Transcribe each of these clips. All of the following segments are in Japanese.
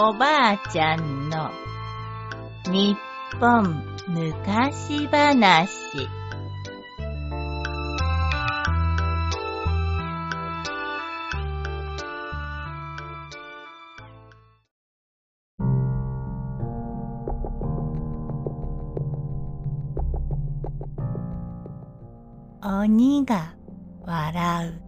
おばあちゃんの日本昔話。鬼が笑う。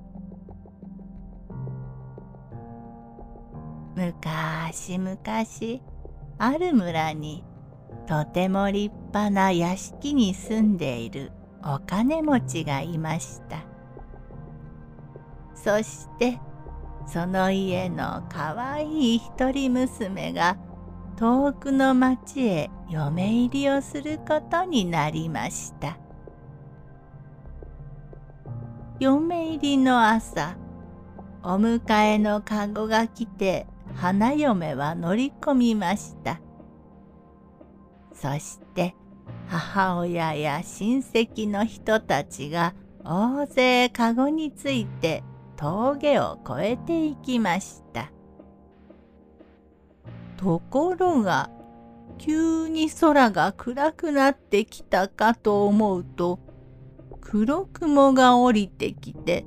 むかしむかしある村にとても立派な屋敷に住んでいるお金持ちがいました。そしてその家のかわいい一人娘が遠くの町へ嫁入りをすることになりました。嫁入りの朝お迎えの籠が来て花嫁は乗り込みました。そして母親や親戚の人たちが大勢かごについて峠を越えていきました。ところが急に空が暗くなってきたかと思うと黒雲が降りてきて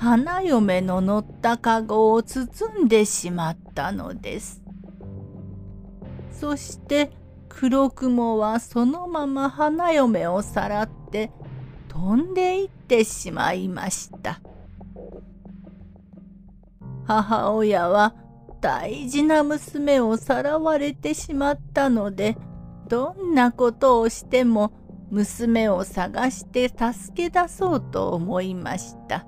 花嫁の乗ったかごを包んでしまったのです。そして黒雲はそのまま花嫁をさらって飛んでいってしまいました。母親は大事な娘をさらわれてしまったのでどんなことをしても娘を探して助け出そうと思いました。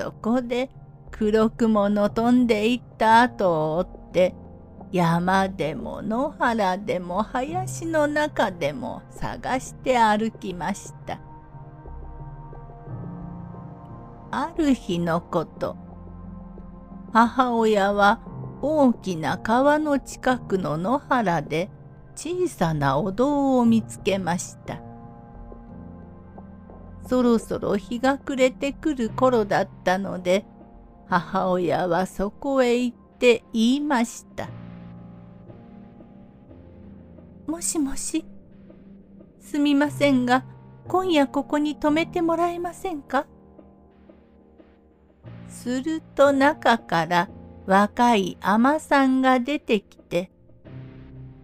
そこで黒雲の飛んでいった後を追って山でも野原でも林の中でも探して歩きました。ある日のこと母親は大きな川の近くの野原で小さなお堂を見つけました。そろそろ日が暮れてくる頃だったので母親はそこへ行って言いました。もしもし、すみませんが、今夜ここに泊めてもらえませんか？すると中から若い海女さんが出てきて、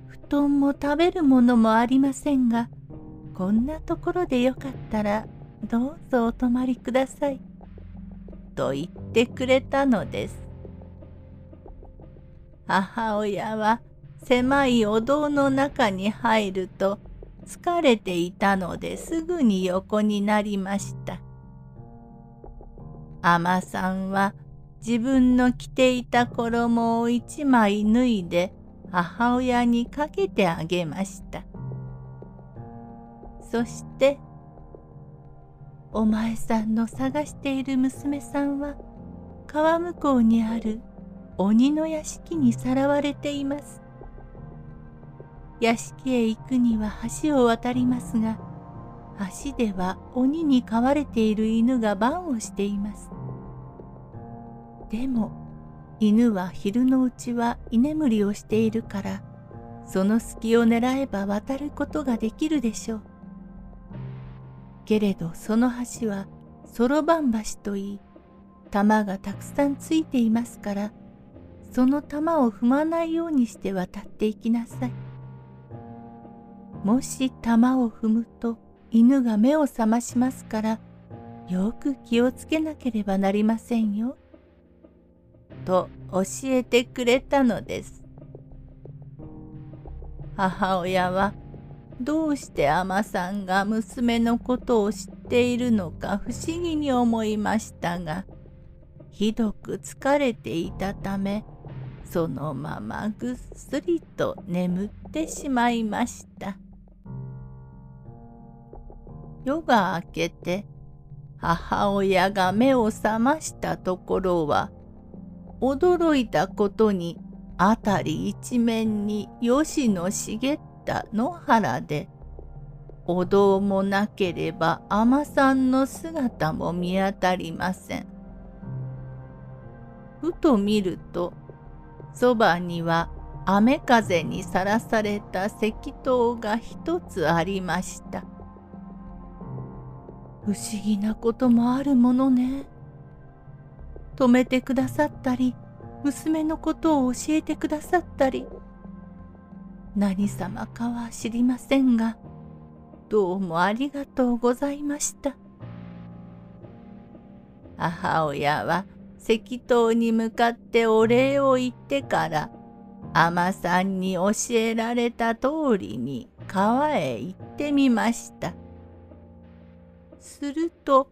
布団も食べるものもありませんが、こんなところでよかったらどうぞお泊まりください。と言ってくれたのです。母親は狭いお堂の中に入ると疲れていたのですぐに横になりました。海女さんは自分の着ていた衣を一枚脱いで母親にかけてあげました。そしてお前さんの探している娘さんは川向こうにある鬼の屋敷にさらわれています。屋敷へ行くには橋を渡りますが、橋では鬼に飼われている犬が番をしています。でも、犬は昼のうちは居眠りをしているから、その隙を狙えば渡ることができるでしょう。けれどその橋はそろばん橋といい玉がたくさんついていますからその玉を踏まないようにして渡っていきなさい。もし玉を踏むと犬が目を覚ましますからよく気をつけなければなりませんよ。と教えてくれたのです。母親はどうして海女さんが娘のことを知っているのか不思議に思いましたがひどく疲れていたためそのままぐっすりと眠ってしまいました。夜が明けて母親が目を覚ましたところは驚いたことに辺り一面に吉野茂た野原でお堂もなければ海女さんの姿も見当たりません。ふと見るとそばには雨風にさらされた石塔が一つありました。不思議なこともあるものね。止めてくださったり、娘のことを教えてくださったり、何様かは知りませんが、どうもありがとうございました。母親は石塔に向かってお礼を言ってから、尼さんに教えられた通りに川へ行ってみました。すると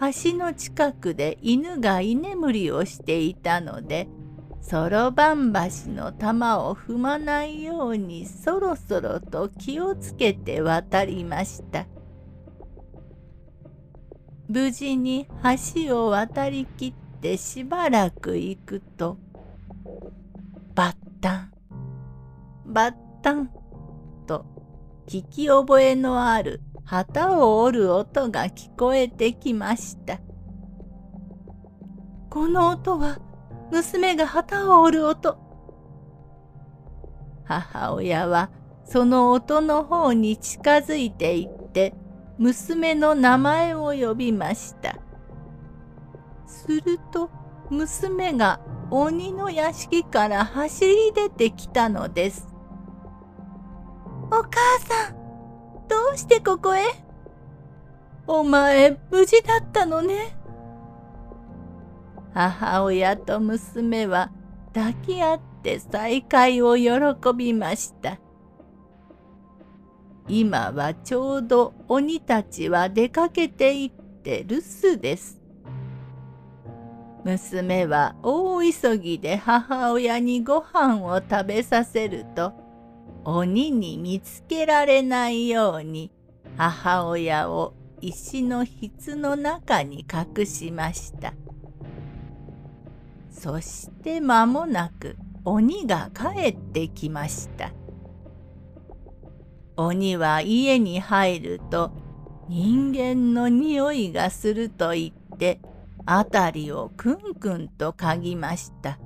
橋の近くで犬が居眠りをしていたのでそろばん橋の玉を踏まないようにそろそろと気をつけて渡りました。無事に橋を渡りきってしばらく行くとバッタンバッタンと聞き覚えのある旗を折る音が聞こえてきました。この音は娘が旗を折る音。母親はその音の方に近づいていって娘の名前を呼びました。すると娘が鬼の屋敷から走り出てきたのです。お母さんどうしてここへ？お前、無事だったのね。母親と娘は抱き合って再会を喜びました。今はちょうど鬼たちは出かけていって留守です。娘は大急ぎで母親にご飯を食べさせると鬼に見つけられないように母親を石の棺の中に隠しました。そして間もなく鬼が帰ってきました。鬼は家に入ると人間の匂いがすると言って辺りをくんくんと嗅ぎました。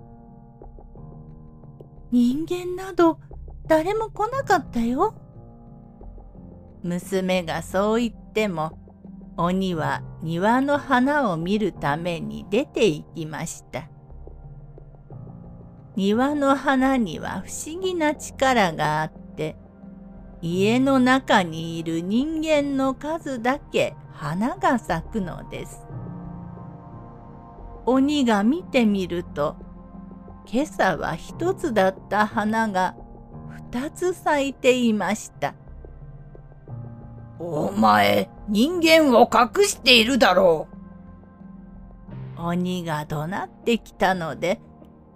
人間など誰も来なかったよ。娘がそう言っても鬼は庭の花を見るために出て行きました。庭の花には不思議な力があって家の中にいる人間の数だけ花が咲くのです。鬼が見てみると今朝は一つだった花が二つ咲いていました。お前、人間を隠しているだろう。鬼が怒鳴ってきたので、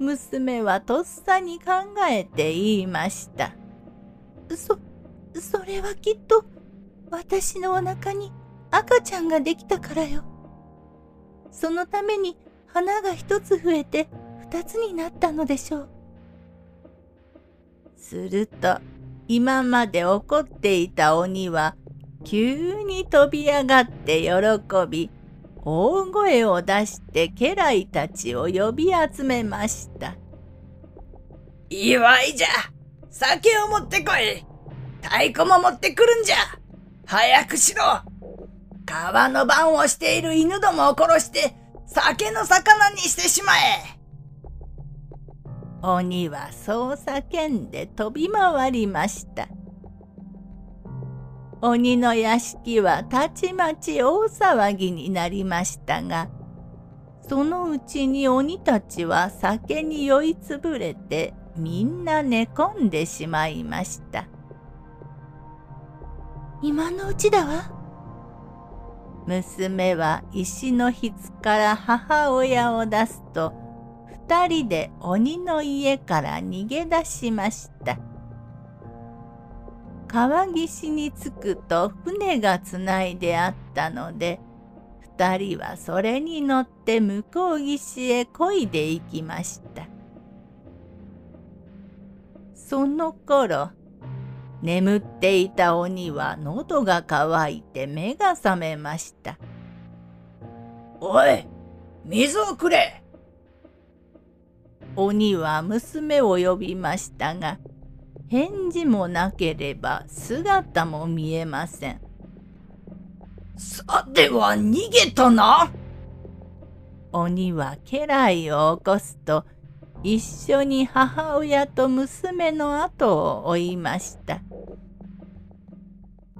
娘はとっさに考えて言いました。そ、それはきっと、私のお腹に赤ちゃんができたからよ。そのために花が一つ増えて二つになったのでしょう。すると、今まで怒っていた鬼は急に飛び上がって喜び大声を出して家来たちを呼び集めました。祝いじゃ酒を持ってこい。太鼓も持ってくるんじゃ。早くしろ。川の番をしている犬どもを殺して酒の魚にしてしまえ。鬼はそう叫んで飛び回りました。鬼の屋敷はたちまち大騒ぎになりましたがそのうちに鬼たちは酒に酔いつぶれてみんな寝込んでしまいました今のうちだわ娘は石の棺から母親を出すと二人で鬼の家から逃げ出しました。川岸に着くと船がつないであったので二人はそれに乗って向こう岸へ漕いで行きました。その頃眠っていた鬼は喉が渇いて目が覚めました。おい水をくれ。鬼は娘を呼びましたが返事もなければ姿も見えません。さては逃げたな鬼は家来を起こすと一緒に母親と娘の後を追いました。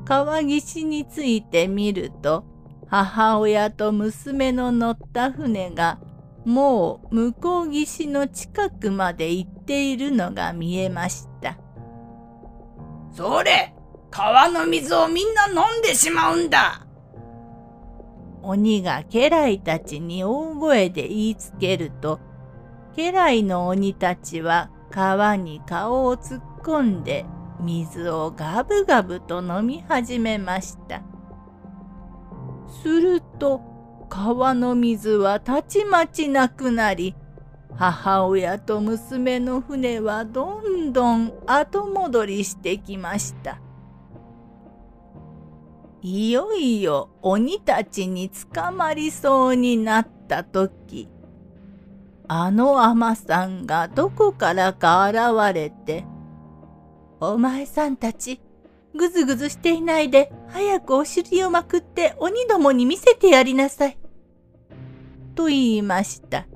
川岸についてみると母親と娘の乗った船がもう向こう岸の近くまで行っているのが見えました。それ？川の水をみんな飲んでしまうんだ鬼が家来たちに大声で言いつけると家来の鬼たちは川に顔を突っ込んで水をガブガブと飲み始めました。すると川の水はたちまちなくなり母親と娘の船はどんどん後戻りしてきました。いよいよ鬼たちに捕まりそうになった時あの尼さんがどこからか現れて「お前さんたちぐずぐずしていないで早くお尻をまくって鬼どもに見せてやりなさい」と言いました。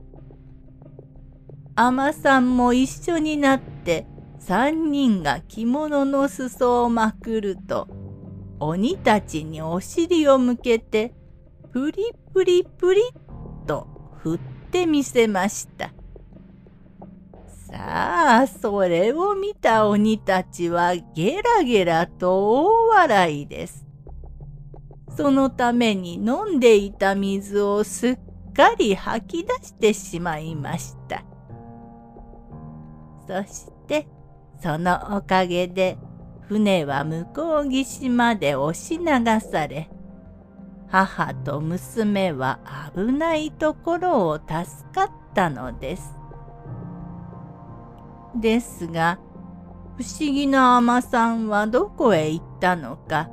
尼さんも一緒になって三人が着物の裾をまくると鬼たちにお尻を向けてプリプリプリっと振ってみせました。さあそれを見た鬼たちはゲラゲラと大笑いです。そのために飲んでいた水をすっかり吐き出してしまいました。そしてそのおかげで船は向こう岸まで押し流され母と娘は危ないところを助かったのです。ですが不思議な尼さんはどこへ行ったのか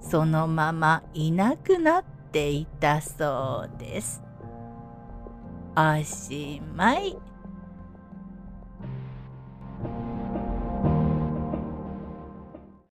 そのままいなくなっていたそうです。おしまい。